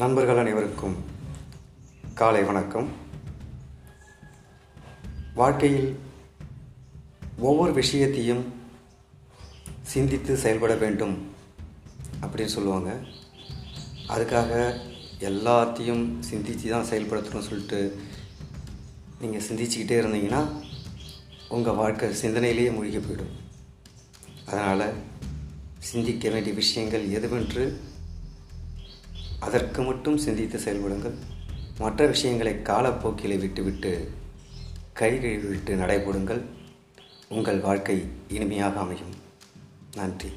நண்பர்கள் அனைவருக்கும் காலை வணக்கம். வாழ்க்கையில் ஒவ்வொரு விஷயத்தையும் சிந்தித்து செயல்பட வேண்டும் அப்படின்னு சொல்லுவாங்க. அதுக்காக எல்லாத்தையும் சிந்தித்து தான் செயல்படுத்தணும்னு சொல்லிட்டு நீங்கள் சிந்திச்சுக்கிட்டே இருந்தீங்கன்னா உங்கள் வாழ்க்கை சிந்தனையிலேயே மூழ்கி போயிடும். அதனால் சிந்திக்க வேண்டிய விஷயங்கள் எதுவென்று அதற்கு மட்டும் சிந்தித்து செயல்படுங்கள். மற்ற விஷயங்களை காலப்போக்கிலே விட்டுவிட்டு கை கழுவிட்டு நடைபெறுங்கள் உங்கள் வாழ்க்கை இனிமையாக அமையும். நன்றி.